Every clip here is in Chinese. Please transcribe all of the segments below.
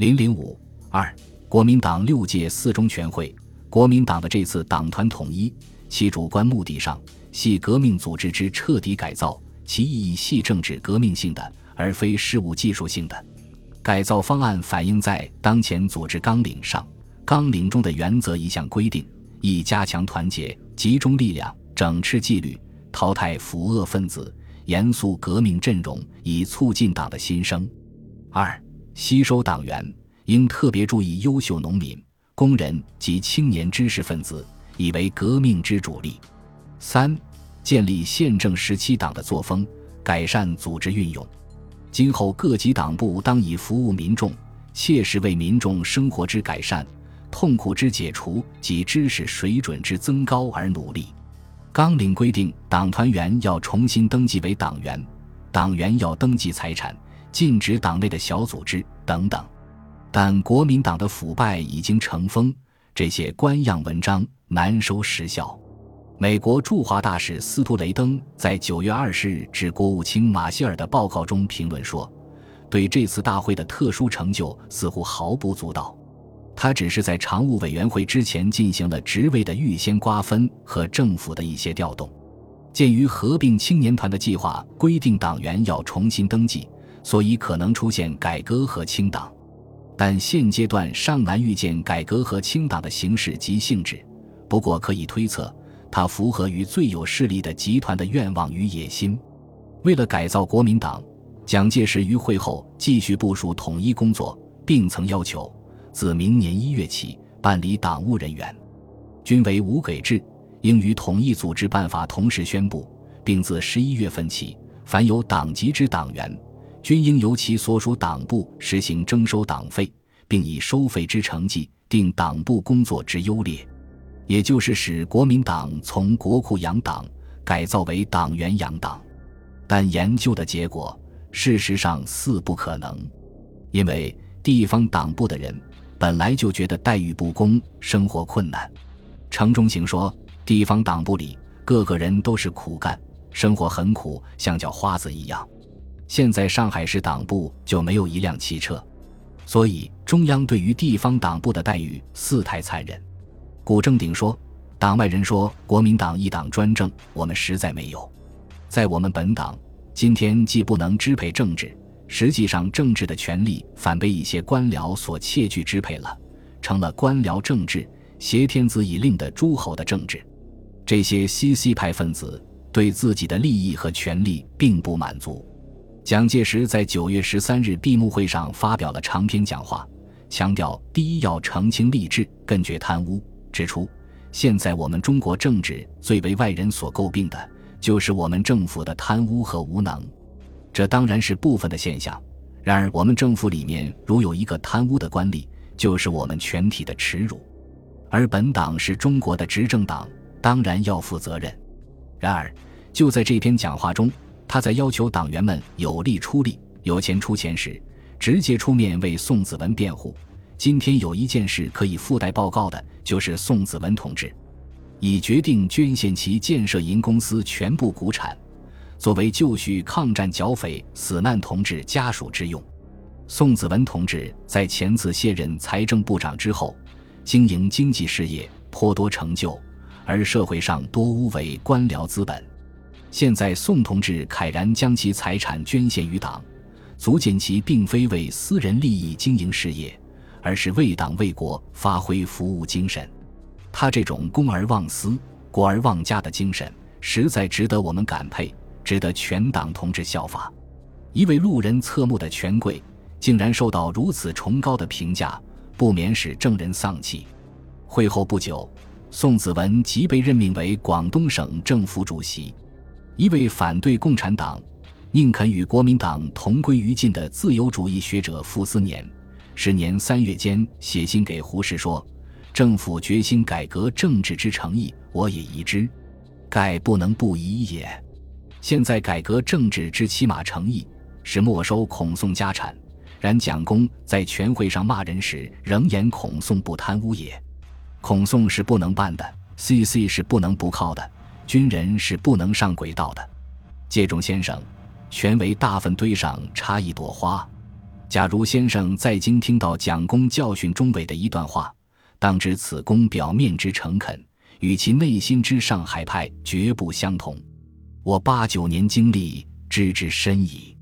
零零五二，国民党六届四中全会，国民党的这次党团统一，其主观目的上系革命组织之彻底改造，其意义系政治革命性的，而非事务技术性的。改造方案反映在当前组织纲领上，纲领中的原则一项规定：一、加强团结，集中力量，整治纪律，淘汰腐恶分子，严肃革命阵容，以促进党的新生；二、吸收党员，应特别注意优秀农民、工人及青年知识分子，以为革命之主力。三、建立宪政时期党的作风，改善组织运用。今后各级党部当以服务民众、切实为民众生活之改善、痛苦之解除及知识水准之增高而努力。纲领规定，党团员要重新登记为党员，党员要登记财产。禁止党内的小组织等等，但国民党的腐败已经成风，这些官样文章难收实效。美国驻华大使斯图雷登在九月二十日致国务卿马歇尔的报告中评论说：“对这次大会的特殊成就似乎毫不足道，他只是在常务委员会之前进行了职位的预先瓜分和政府的一些调动。鉴于合并青年团的计划规定党员要重新登记。”所以可能出现改革和清党，但现阶段尚难预见改革和清党的形式及性质。不过可以推测，它符合于最有势力的集团的愿望与野心。为了改造国民党，蒋介石于会后继续部署统一工作，并曾要求自明年一月起办理党务人员均为无给制，应与统一组织办法同时宣布，并自十一月份起，凡有党籍之党员。均应由其所属党部实行征收党费，并以收费之成绩定党部工作之优劣，也就是使国民党从国库养党改造为党员养党。但研究的结果，事实上似不可能，因为地方党部的人本来就觉得待遇不公，生活困难。程中行说，地方党部里个个人都是苦干，生活很苦，像叫花子一样。现在上海市党部就没有一辆汽车，所以中央对于地方党部的待遇似太残忍。古正鼎说：“党外人说国民党一党专政，我们实在没有。在我们本党，今天既不能支配政治，实际上政治的权力反被一些官僚所窃据支配了，成了官僚政治、挟天子以令的诸侯的政治。这些西西派分子对自己的利益和权力并不满足。”蒋介石在九月十三日闭幕会上发表了长篇讲话，强调第一要澄清吏治，根绝贪污，指出现在我们中国政治最为外人所诟病的，就是我们政府的贪污和无能。这当然是部分的现象，然而我们政府里面如有一个贪污的官吏，就是我们全体的耻辱。而本党是中国的执政党，当然要负责任。然而就在这篇讲话中。他在要求党员们有力出力、有钱出钱时，直接出面为宋子文辩护。今天有一件事可以附带报告的，就是宋子文同志已决定捐献其建设银公司全部股产，作为就绪抗战剿匪死难同志家属之用。宋子文同志在前次卸任财政部长之后，经营经济事业颇多成就，而社会上多污为官僚资本。现在宋同志慨然将其财产捐献于党，足见其并非为私人利益经营事业，而是为党为国发挥服务精神。他这种公而忘私、国而忘家的精神，实在值得我们感佩，值得全党同志效法。一位路人侧目的权贵，竟然受到如此崇高的评价，不免使正人丧气。会后不久，宋子文即被任命为广东省政府主席。一位反对共产党、宁肯与国民党同归于尽的自由主义学者傅斯年，是年三月间写信给胡适说：“政府决心改革政治之诚意，我也疑之，盖不能不疑也。现在改革政治之起码诚意，是没收孔宋家产。然蒋公在全会上骂人时，仍言孔宋不贪污也。孔宋是不能办的，CC 是不能不靠的。”军人是不能上轨道的。介仲先生，全为大粪堆上插一朵花。假如先生在京听到蒋公教训钟伟的一段话，当知此公表面之诚恳，与其内心之上海派绝不相同。我八九年经历，知之深矣。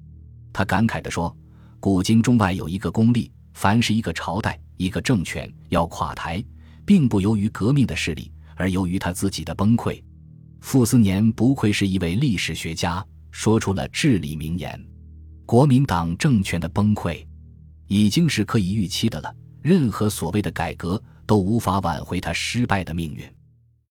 他感慨地说：“古今中外有一个公例，凡是一个朝代、一个政权要垮台，并不由于革命的势力，而由于他自己的崩溃。”傅斯年不愧是一位历史学家，说出了至理名言。国民党政权的崩溃，已经是可以预期的了。任何所谓的改革都无法挽回他失败的命运。